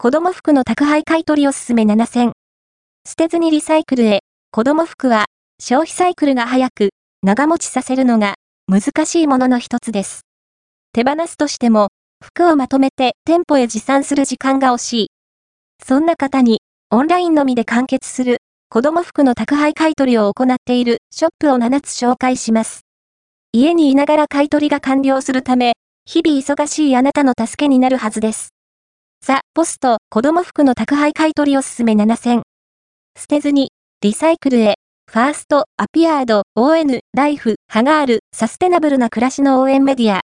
子供服の宅配買取おすすめ7選。捨てずにリサイクルへ、子供服は消費サイクルが早く、長持ちさせるのが難しいものの一つです。手放すとしても、服をまとめて店舗へ持参する時間が惜しい。そんな方に、オンラインのみで完結する子供服の宅配買取を行っているショップを7つ紹介します。家にいながら買取が完了するため、日々忙しいあなたの助けになるはずです。ポスト子供服の宅配買取おすすめ7000。捨てずに、リサイクルへ、ファースト、アピアード、ON、ライフ、ハガール、サステナブルな暮らしの応援メディア、